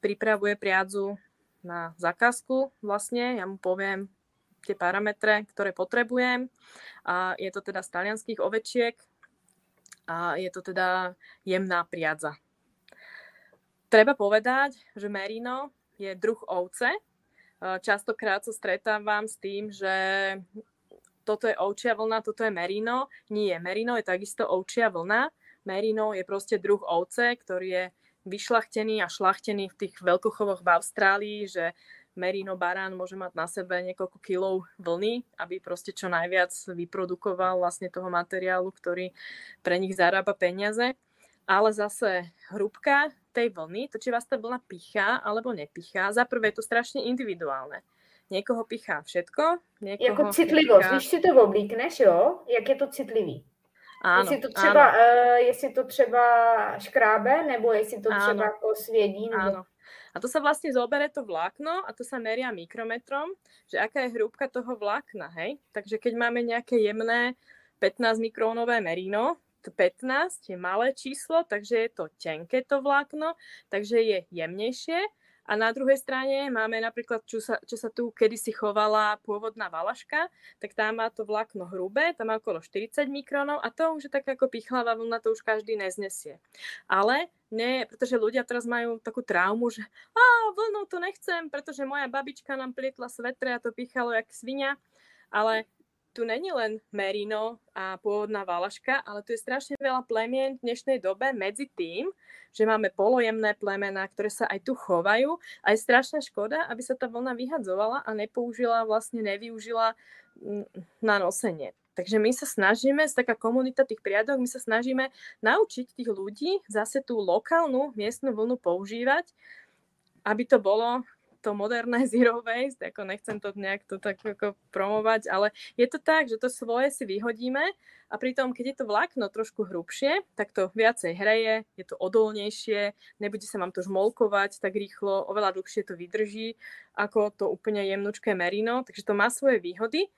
pripravuje priadzu na zakázku vlastne, ja mu poviem, tie parametre, ktoré potrebujem. A je to teda z talianských ovečiek a je to teda jemná priadza. Treba povedať, že merino je druh ovce. Častokrát sa stretávam s tým, že toto je ovčia vlna, toto je merino. Nie, merino je takisto ovčia vlna. Merino je proste druh ovce, ktorý je vyšlachtený a šlachtený v tých veľkochovoch v Austrálii, že merino barán môže mať na sebe niekoľko kilov vlny, aby proste čo najviac vyprodukoval vlastne toho materiálu, ktorý pre nich zarába peniaze. ale zase hrúbka tej vlny, to či vás tá vlna pichá alebo nepichá, za prvé je to strašne individuálne. Někoho pichá všetko, někoho Jako citlivost, pichá... když si to oblíkneš, jo, jak je to citlivý? Áno, jestli, to třeba, áno. Uh, jestli to třeba škrábe, nebo jestli to áno. třeba jako svědí. Nebo... Áno. A to sa vlastne zobere to vlákno a to sa meria mikrometrom, že aká je hrúbka toho vlákna, hej? Takže keď máme nejaké jemné 15 mikrónové merino, 15 je malé číslo, takže je to tenké to vlákno, takže je jemnejšie. A na druhej strane máme napríklad, čo sa, čo sa tu kedysi chovala pôvodná valaška, tak tá má to vlákno hrubé, tam má okolo 40 mikronov a to už je tak ako pichlavá vlna, to už každý neznesie. Ale nie, pretože ľudia teraz majú takú traumu, že a vlnu to nechcem, pretože moja babička nám plietla svetre a to pichalo jak svinia. Ale tu není len merino a pôvodná valaška, ale tu je strašne veľa plemien v dnešnej dobe medzi tým, že máme polojemné plemená, ktoré sa aj tu chovajú a je strašná škoda, aby sa tá vlna vyhadzovala a nepoužila, vlastne nevyužila mm, na nosenie. Takže my sa snažíme, z taká komunita tých priadok, my sa snažíme naučiť tých ľudí zase tú lokálnu miestnu vlnu používať, aby to bolo to moderné zero waste, ako nechcem to nejak to tak ako promovať, ale je to tak, že to svoje si vyhodíme a pritom, keď je to vlákno trošku hrubšie, tak to viacej hreje, je to odolnejšie, nebude sa vám to žmolkovať tak rýchlo, oveľa dlhšie to vydrží, ako to úplne jemnučké merino, takže to má svoje výhody.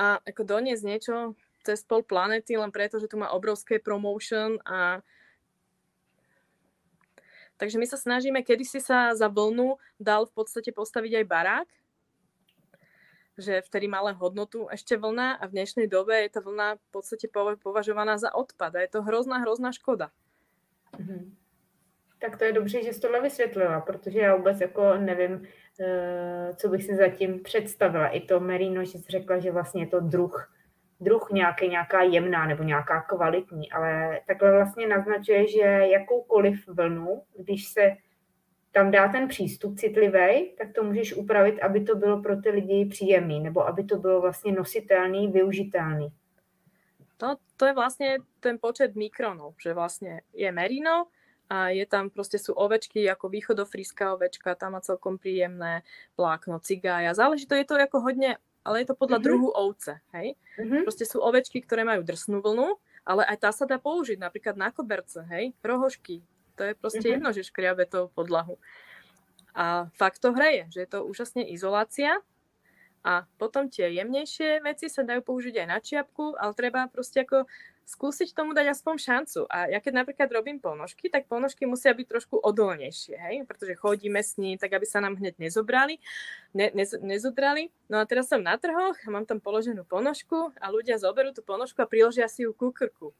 A ako doniesť niečo cez pol planety len preto, že tu má obrovské promotion a Takže my sa snažíme, kedy si sa za vlnu dal v podstate postaviť aj barák, že vtedy mala hodnotu ešte vlna a v dnešnej dobe je tá vlna v podstate považovaná za odpad a je to hrozná, hrozná škoda. Mm-hmm. Tak to je dobře, že jsi tohle vysvětlila, protože já vůbec jako nevím, eh, co bych si zatím představila. I to Merino, že jsi řekla, že vlastně je to druh druh nějaký, nějaká jemná nebo nějaká kvalitní, ale takhle vlastně naznačuje, že jakoukoliv vlnu, když se tam dá ten přístup citlivý, tak to můžeš upravit, aby to bylo pro ty lidi příjemný, nebo aby to bylo vlastně nositelný, využitelný. To, to je vlastně ten počet mikronov, že vlastně je merino a je tam prostě sú ovečky jako východofríská ovečka, tam má celkom príjemné plákno, cigája. Záleží to, je to jako hodně ale je to podľa mm-hmm. druhu ovce, hej? Mm-hmm. Proste sú ovečky, ktoré majú drsnú vlnu, ale aj tá sa dá použiť napríklad na koberce, hej? Rohošky. To je proste mm-hmm. jedno, že škriabe to podlahu. A fakt to hreje, že je to úžasne izolácia a potom tie jemnejšie veci sa dajú použiť aj na čiapku, ale treba proste ako skúsiť tomu dať aspoň šancu. A ja keď napríklad robím ponožky, tak ponožky musia byť trošku odolnejšie, hej? pretože chodíme s ní, tak aby sa nám hneď nezobrali, ne, ne, nezodrali. No a teraz som na trhoch mám tam položenú ponožku a ľudia zoberú tú ponožku a priložia si ju ku krku.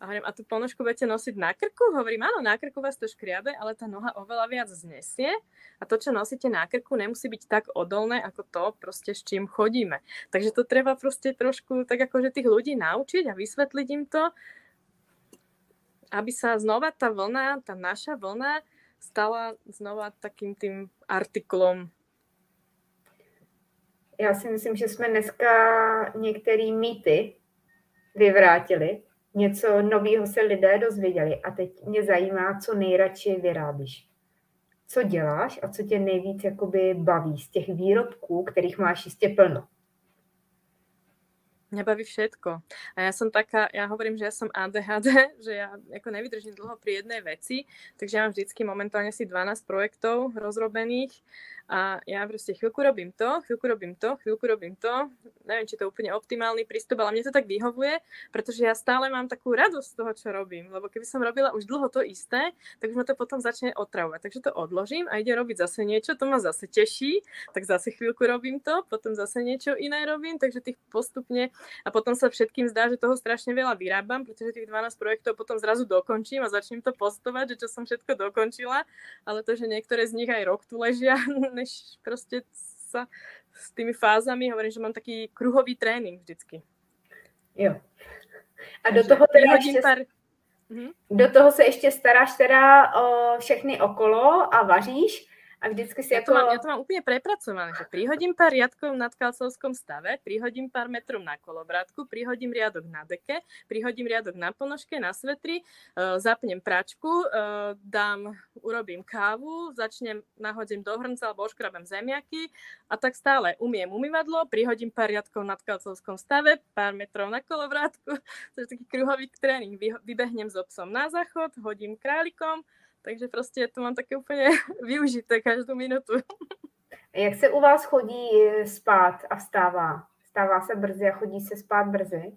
A hovorím, a tú ponožku budete nosiť na krku? Hovorím, áno, na krku vás to škriabe, ale tá noha oveľa viac znesie a to, čo nosíte na krku, nemusí byť tak odolné, ako to proste, s čím chodíme. Takže to treba proste trošku tak akože tých ľudí naučiť a vysvetliť im to, aby sa znova tá vlna, tá naša vlna stala znova takým tým artiklom. Já si myslím, že jsme dneska některé mýty vyvrátili, něco nového se lidé dozvěděli a teď mě zajímá, co nejradši vyrábíš. Co děláš a co tě nejvíc jakoby baví z těch výrobků, kterých máš jistě plno? Mňa baví všetko. A ja som taká, ja hovorím, že ja som ADHD, že ja ako nevydržím dlho pri jednej veci, takže ja mám vždycky momentálne si 12 projektov rozrobených a ja proste chvíľku robím to, chvíľku robím to, chvíľku robím to. Neviem, či to je úplne optimálny prístup, ale mne to tak vyhovuje, pretože ja stále mám takú radosť z toho, čo robím. Lebo keby som robila už dlho to isté, tak už ma to potom začne otravovať. Takže to odložím a ide robiť zase niečo, to ma zase teší, tak zase chvíľku robím to, potom zase niečo iné robím, takže tých postupne a potom sa všetkým zdá, že toho strašne veľa vyrábam, pretože tých 12 projektov potom zrazu dokončím a začnem to postovať, že čo som všetko dokončila, ale to, že niektoré z nich aj rok tu ležia, než proste sa s tými fázami, hovorím, že mám taký kruhový trénink vždycky. Jo. A do toho teda ještě, pár... Mhm. do toho se ještě staráš teda o všechny okolo a vaříš A vždycky si ja. To mám, ja to mám úplne prepracované, že prihodím pár riadkov na tkalcovskom stave, prihodím pár metrov na kolobrátku, prihodím riadok na deke, prihodím riadok na ponožke, na svetri, uh, zapnem pračku, uh, dám, urobím kávu, začnem, nahodím do hrnca alebo oškrabem zemiaky a tak stále umiem umývadlo, prihodím pár riadkov na tkalcovskom stave, pár metrov na kolovrátku, to je taký kruhový tréning, vybehnem so psom na záchod, hodím králikom, takže prostě to mám také úplně využité každou minutu. Jak se u vás chodí spát a vstává? Vstává se brzy a chodí se spát brzy?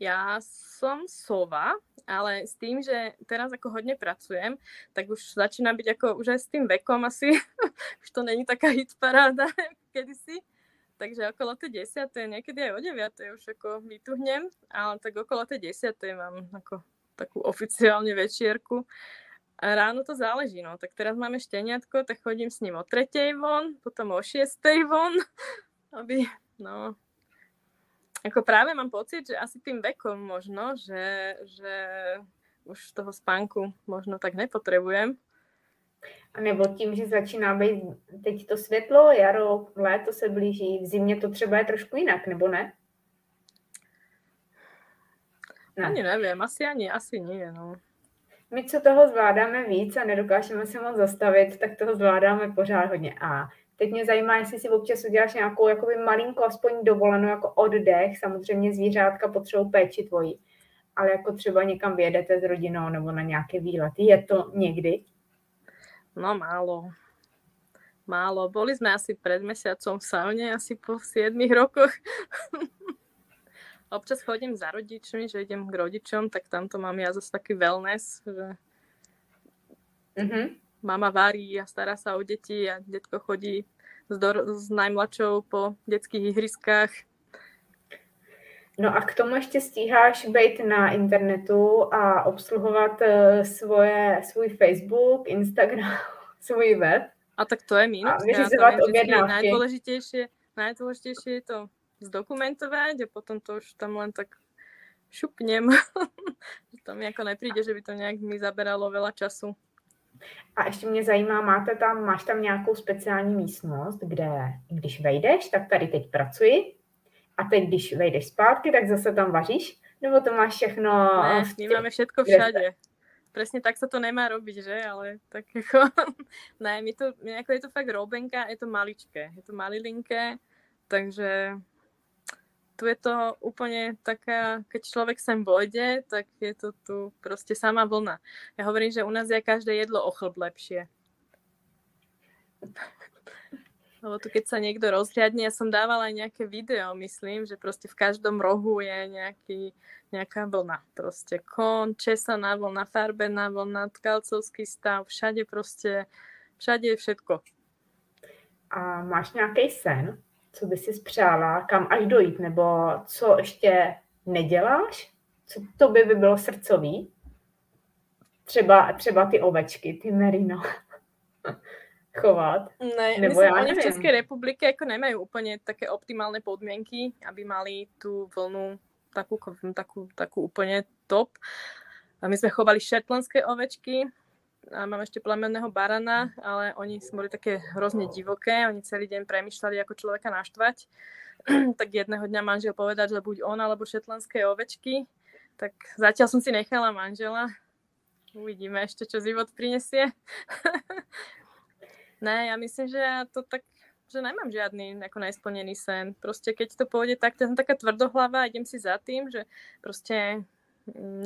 Ja som sova, ale s tým, že teraz ako hodne pracujem, tak už začína byť ako už aj s tým vekom asi, už to není taká hitparáda kedysi. Takže okolo tej desiatej, niekedy aj o deviatej už ako vytuhnem, ale tak okolo tej desiatej mám ako takú oficiálne večierku. A ráno to záleží, no. Tak teraz máme šteniatko, tak chodím s ním o tretej von, potom o šiestej von, aby, no, ako práve mám pocit, že asi tým vekom možno, že, že už toho spánku možno tak nepotrebujem. A nebo tím, že začíná být teď to světlo, jaro, léto se blíží, v zimě to třeba je trošku jinak, nebo ne? ne. Ani nevím, asi ani, asi nie, no. My, co toho zvládáme víc a nedokážeme se moc zastavit, tak toho zvládáme pořád hodně. A Teď mě zajímá, jestli si občas uděláš nějakou jakoby malinko aspoň dovolenou jako oddech. Samozřejmě zvířátka potřebují péči tvojí, ale jako třeba někam vyjedete s rodinou nebo na nějaké výlety. Je to někdy? No málo. Málo. Boli sme asi pred mesiacom v saune, asi po 7 rokoch. Občas chodím za rodičmi, že idem k rodičom, tak tamto mám ja zase taký wellness, že mm-hmm mama varí a stará sa o deti a detko chodí s, do, s najmladšou po detských ihriskách. No a k tomu ještě stíháš být na internetu a obsluhovat uh, svoje, svůj Facebook, Instagram, svůj web. A tak to je minus. A vyřizovat objednávky. Najdôležitejšie, najdôležitejšie je to zdokumentovať a potom to už tam len tak šupnem. to mi ako nepríde, že by to nejak mi zaberalo veľa času. A ještě mě zajímá, máte tam, máš tam nějakou speciální místnost, kde když vejdeš, tak tady teď pracuji a teď, když vejdeš zpátky, tak zase tam vaříš? Nebo to máš všechno... Ne, my máme všetko všade. Presne tak sa to nemá robiť, že? Ale tak ako... ne, my to, ako je to fakt robenka, je to maličké, je to malilinké, takže tu je to úplne taká, keď človek sem vojde, tak je to tu proste sama vlna. Ja hovorím, že u nás je každé jedlo o chlb lepšie. Lebo tu keď sa niekto rozhľadne, ja som dávala aj nejaké video, myslím, že proste v každom rohu je nejaký, nejaká vlna. Proste kon, česaná vlna, farbená vlna, tkalcovský stav, všade proste, všade je všetko. A máš nějaký sen? Co by si spřála, kam až dojít, nebo co ještě neděláš, co to by, by bylo srdcový? Třeba, třeba ty ovečky, ty merino. chovat. Ne, Nebo myslím, ja oni v Českej republike ako nemajú úplne také optimálne podmienky, aby mali tú vlnu takú, takú, takú úplne top. A my sme chovali šetlandské ovečky, a mám ešte plemenného barana, ale oni boli také hrozne divoké, oni celý deň premyšľali, ako človeka naštvať. tak jedného dňa manžel povedať, že buď on alebo šetlandské ovečky. Tak zatiaľ som si nechala manžela. Uvidíme ešte, čo život prinesie. ne, ja myslím, že ja to tak že nemám žiadny ako nesplnený sen. Proste keď to pôjde tak, to som taká tvrdohlava, idem si za tým, že proste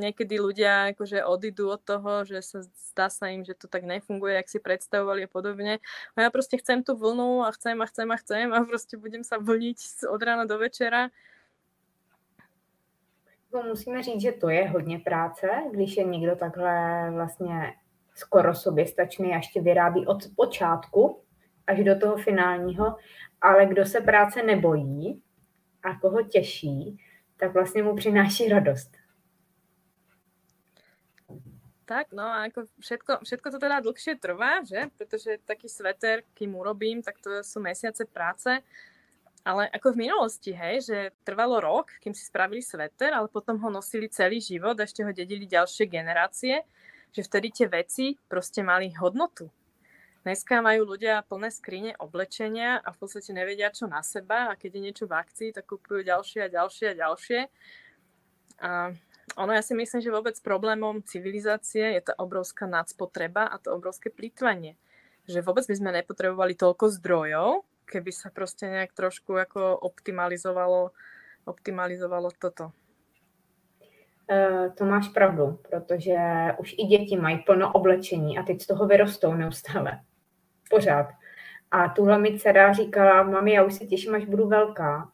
niekedy ľudia akože odídu od toho, že sa zdá sa im, že to tak nefunguje, jak si predstavovali a podobne. A ja proste chcem tú vlnu a chcem a chcem a chcem a proste budem sa vlniť od rána do večera. Musíme říct, že to je hodně práce, když je někdo takhle vlastně skoro soběstačný a ještě vyrábí od počátku až do toho finálního, ale kdo se práce nebojí a koho těší, tak vlastně mu přináší radost. Tak, no a ako všetko, všetko to teda dlhšie trvá, že? Pretože taký sveter, kým urobím, tak to sú mesiace práce. Ale ako v minulosti, hej, že trvalo rok, kým si spravili sveter, ale potom ho nosili celý život a ešte ho dedili ďalšie generácie, že vtedy tie veci proste mali hodnotu. dneska majú ľudia plné skrine oblečenia a v podstate nevedia, čo na seba a keď je niečo v akcii, tak kupujú ďalšie a ďalšie a ďalšie. A ono ja si myslím, že vôbec problémom civilizácie je tá obrovská nadspotreba a to obrovské plýtvanie. Že vôbec by sme nepotrebovali toľko zdrojov, keby sa proste nejak trošku ako optimalizovalo, optimalizovalo toto. Uh, to máš pravdu, protože už i děti mají plno oblečení a teď z toho vyrostou neustále. Pořád. A tuhle mi dcera říkala, mami, já už se těším, až budu velká.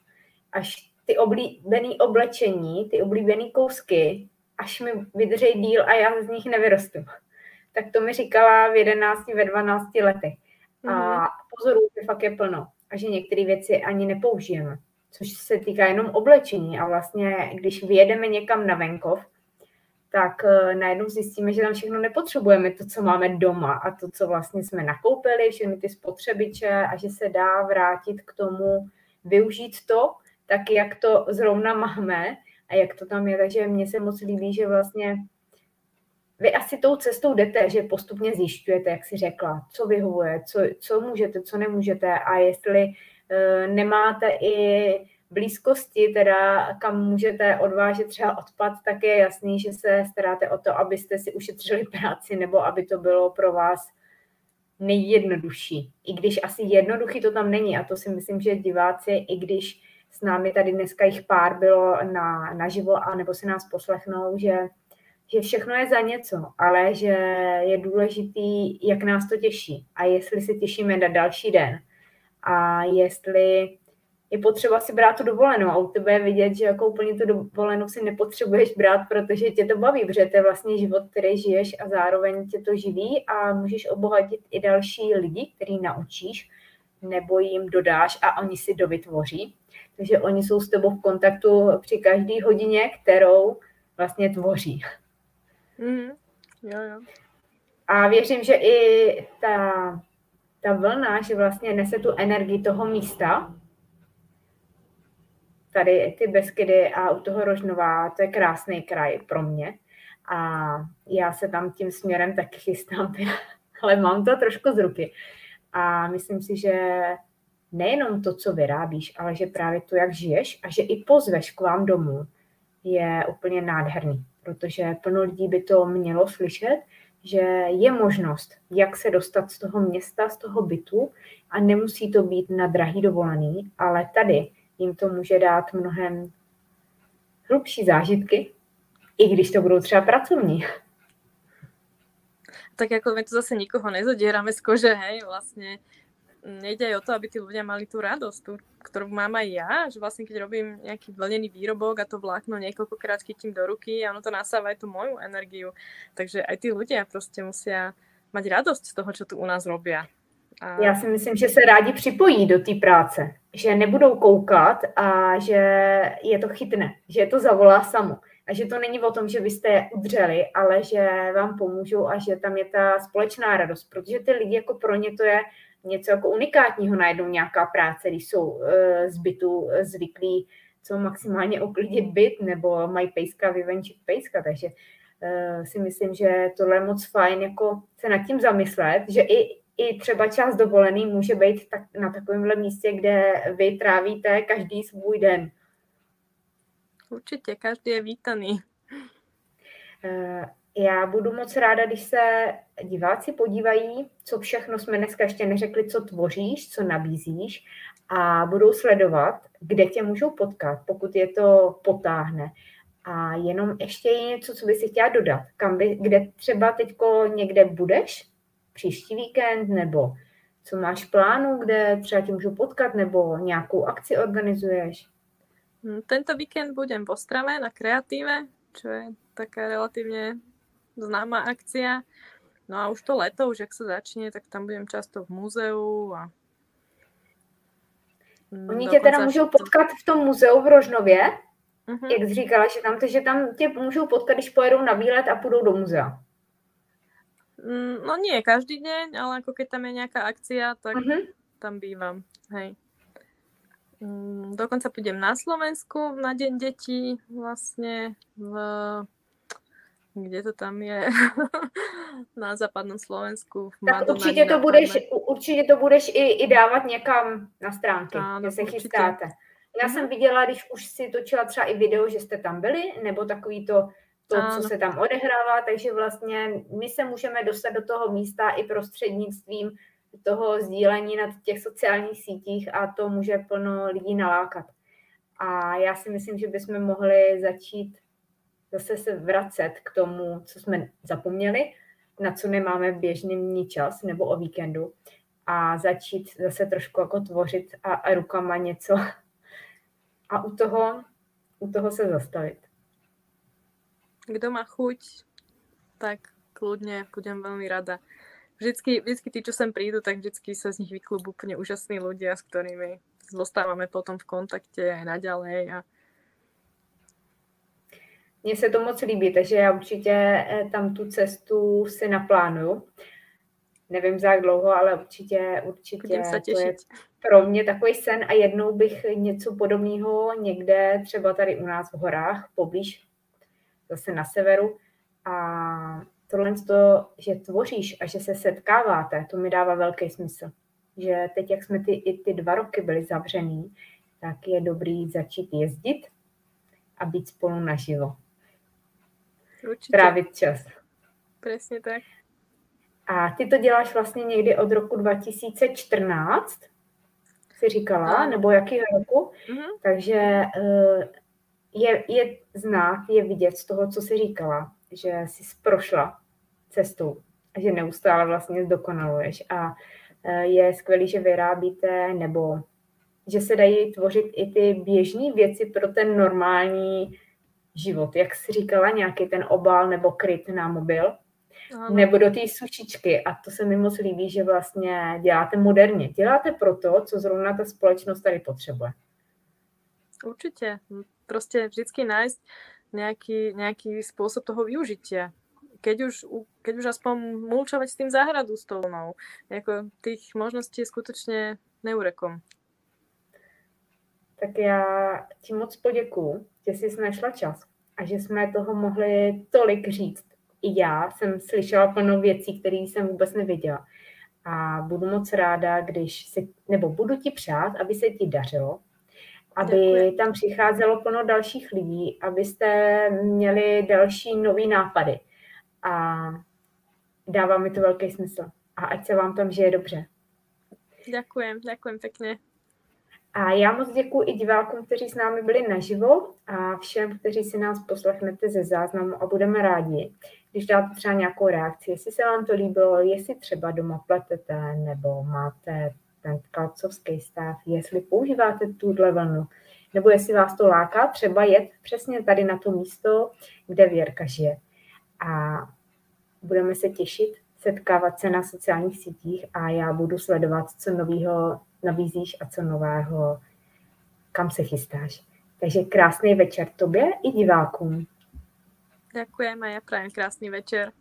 Až ty oblíbené oblečení, ty oblíbené kousky, až mi vydrží díl a já z nich nevyrostu. Tak to mi říkala v 11, ve 12 letech. A mhm. pozoru, že fakt je plno. A že některé věci ani nepoužijeme což se týká jenom oblečení. A vlastně, když vyjedeme někam na venkov, tak uh, najednou zjistíme, že tam všechno nepotřebujeme, to, co máme doma a to, co vlastně jsme nakoupili, všechny ty spotřebiče a že se dá vrátit k tomu, využít to, tak jak to zrovna máme a jak to tam je. Takže mně se moc líbí, že vlastně vy asi tou cestou jdete, že postupně zjišťujete, jak si řekla, co vyhovuje, co, co můžete, co nemůžete a jestli Eh, nemáte i blízkosti, teda kam můžete odvážet třeba odpad, tak je jasný, že se staráte o to, abyste si ušetřili práci nebo aby to bylo pro vás nejjednodušší. I když asi jednoduchý to tam není a to si myslím, že diváci, i když s námi tady dneska jich pár bylo na, naživo a nebo se nás poslechnou, že, že všechno je za něco, ale že je důležitý, jak nás to těší a jestli se těšíme na další den, a jestli je potřeba si brát tu dovolenou a u tebe vidět, že jako úplně tu dovolenou si nepotřebuješ brát, protože tě to baví, protože to je vlastně život, který žiješ a zároveň tě to živí a můžeš obohatit i další lidi, který naučíš nebo jim dodáš a oni si dovytvoří. Takže oni jsou s tebou v kontaktu při každé hodině, kterou vlastně tvoří. Mm, jo, jo. A věřím, že i ta ta vlna, že vlastně nese tu energii toho místa, tady ty Beskydy a u toho Rožnová, to je krásný kraj pro mě. A já se tam tím směrem taky chystám, ale mám to trošku z ruky. A myslím si, že nejenom to, co vyrábíš, ale že právě to, jak žiješ a že i pozveš k vám domů, je úplně nádherný, protože plno lidí by to mělo slyšet že je možnost, jak se dostat z toho města, z toho bytu a nemusí to být na drahý dovolený, ale tady jim to může dát mnohem hlubší zážitky, i když to budou třeba pracovní. Tak jako my tu zase nikoho nezodierame z kože, hej, vlastne nejde aj o to, aby tí ľudia mali tú radosť, tú, ktorú mám aj ja, že vlastne keď robím nejaký vlnený výrobok a to vlákno niekoľkokrát chytím do ruky a ono to nasáva aj tú moju energiu. Takže aj tí ľudia proste musia mať radosť z toho, čo tu u nás robia. A... Já si myslím, že se rádi připojí do té práce, že nebudou koukat a že je to chytne, že je to zavolá samo. A že to není o tom, že byste je udřeli, ale že vám pomůžou a že tam je ta společná radost, protože ty lidi jako pro ně to je něco jako unikátního najednou nějaká práce, když jsou uh, z bytu uh, zvyklí co maximálně uklidit byt nebo mají pejska, vyvenčit pejska, takže uh, si myslím, že tohle je moc fajn jako se nad tím zamyslet, že i, i třeba část dovolený může být tak, na takovémhle místě, kde vy trávíte každý svůj den. Určitě, každý je vítaný. Uh, já budu moc ráda, když se diváci podívají, co všechno jsme dneska ještě neřekli, co tvoříš, co nabízíš a budou sledovat, kde tě můžou potkat, pokud je to potáhne. A jenom ještě je něco, co by si chtěla dodat. Kam by, kde třeba teďko někde budeš? Příští víkend? Nebo co máš plánu, kde třeba tě můžou potkat? Nebo nějakou akci organizuješ? Hm, tento víkend budem v Ostrave na Kreatíve, čo je taká relatívne známa akcia. No a už to leto, už jak sa začne, tak tam budem často v muzeu a Oni tě teda můžou potkat v tom muzeu v Rožnově, uh-huh. jak jsi říkala, že tam, že tam tě můžou potkat, když pojedou na výlet a půjdou do muzea. Mm, no nie každý deň, ale ako keď tam je nejaká akcia, tak uh-huh. tam bývam. Hej. Mm, dokonca pôjdem na Slovensku na Deň detí vlastne v kde to tam je, na západnom Slovensku. V tak určitě to, budeš, určitě to budeš i, i dávat někam na stránky, ano, kde se chystáte. Já mm-hmm. jsem viděla, když už si točila třeba i video, že jste tam byli, nebo takový to, to co se tam odehrává, takže vlastně my se můžeme dostat do toho místa i prostřednictvím toho sdílení na těch sociálních sítích a to může plno lidí nalákat. A já si myslím, že bychom mohli začít zase se vracet k tomu, co jsme zapomněli, na co nemáme v běžným čas nebo o víkendu a začít zase trošku jako tvořit a, a rukama něco a u toho, u toho se zastavit. Kdo má chuť, tak kľudne budem veľmi rada. Vždycky, vždycky tí, čo sem prídu, tak vždycky sa z nich vyklubú úplne úžasní ľudia, s ktorými zostávame potom v kontakte aj naďalej. A... Mně se to moc líbí, takže já určitě eh, tam tu cestu si naplánuju. Nevím za jak dlouho, ale určitě, určitě se to je pro mě takový sen a jednou bych něco podobného někde, třeba tady u nás v horách, poblíž, zase na severu. A tohle, to, že tvoříš a že se setkáváte, to mi dává velký smysl že teď, jak jsme ty, i ty dva roky byli zavřený, tak je dobrý začít jezdit a být spolu naživo. Určitě. Trávit čas. Přesně tak. A ty to děláš vlastně někdy od roku 2014, si říkala, no. nebo jaký roku. Mm-hmm. Takže eh, je, je znát, je vidět z toho, co jsi říkala, že jsi prošla cestou a že neustále vlastně zdokonaluješ. A Eh, je skvělý, že vyrábíte, nebo že se dají tvořit i ty běžné věci pro ten normální život. Jak jsi říkala, nějaký ten obal nebo kryt na mobil, Ano. nebo do té sušičky. A to se mi moc líbí, že vlastně děláte moderně. Děláte pro to, co zrovna ta společnost tady potřebuje. Určitě. Prostě vždycky nájsť nějaký, nějaký způsob toho využitia keď už, keď už aspoň mulčovať s tým záhradu stolnou. Jako tých možností je skutočne neurekom. Tak já ti moc poděkuju, že jsi našla čas a že jsme toho mohli tolik říct. I já jsem slyšela plno věcí, které jsem vůbec nevěděla. A budu moc ráda, když si, nebo budu ti přát, aby se ti dařilo, aby Děkuji. tam přicházelo plno dalších lidí, abyste měli další nové nápady a dává mi to velký smysl. A ať se vám tam žije dobře. Děkujem, děkujem pěkně. A já moc děkuji i divákům, kteří s námi byli naživo a všem, kteří si nás poslechnete ze záznamu a budeme rádi, když dáte třeba nějakou reakci, jestli se vám to líbilo, jestli třeba doma pletete nebo máte ten kalcovský stav, jestli používáte tuhle vlnu, nebo jestli vás to láká třeba jet přesně tady na to místo, kde Věrka žije a budeme se těšit, setkávat se na sociálních sítích a já budu sledovat, co nového nabízíš a co nového, kam se chystáš. Takže krásný večer tobě i divákům. Ďakujem a ja prajem krásny večer.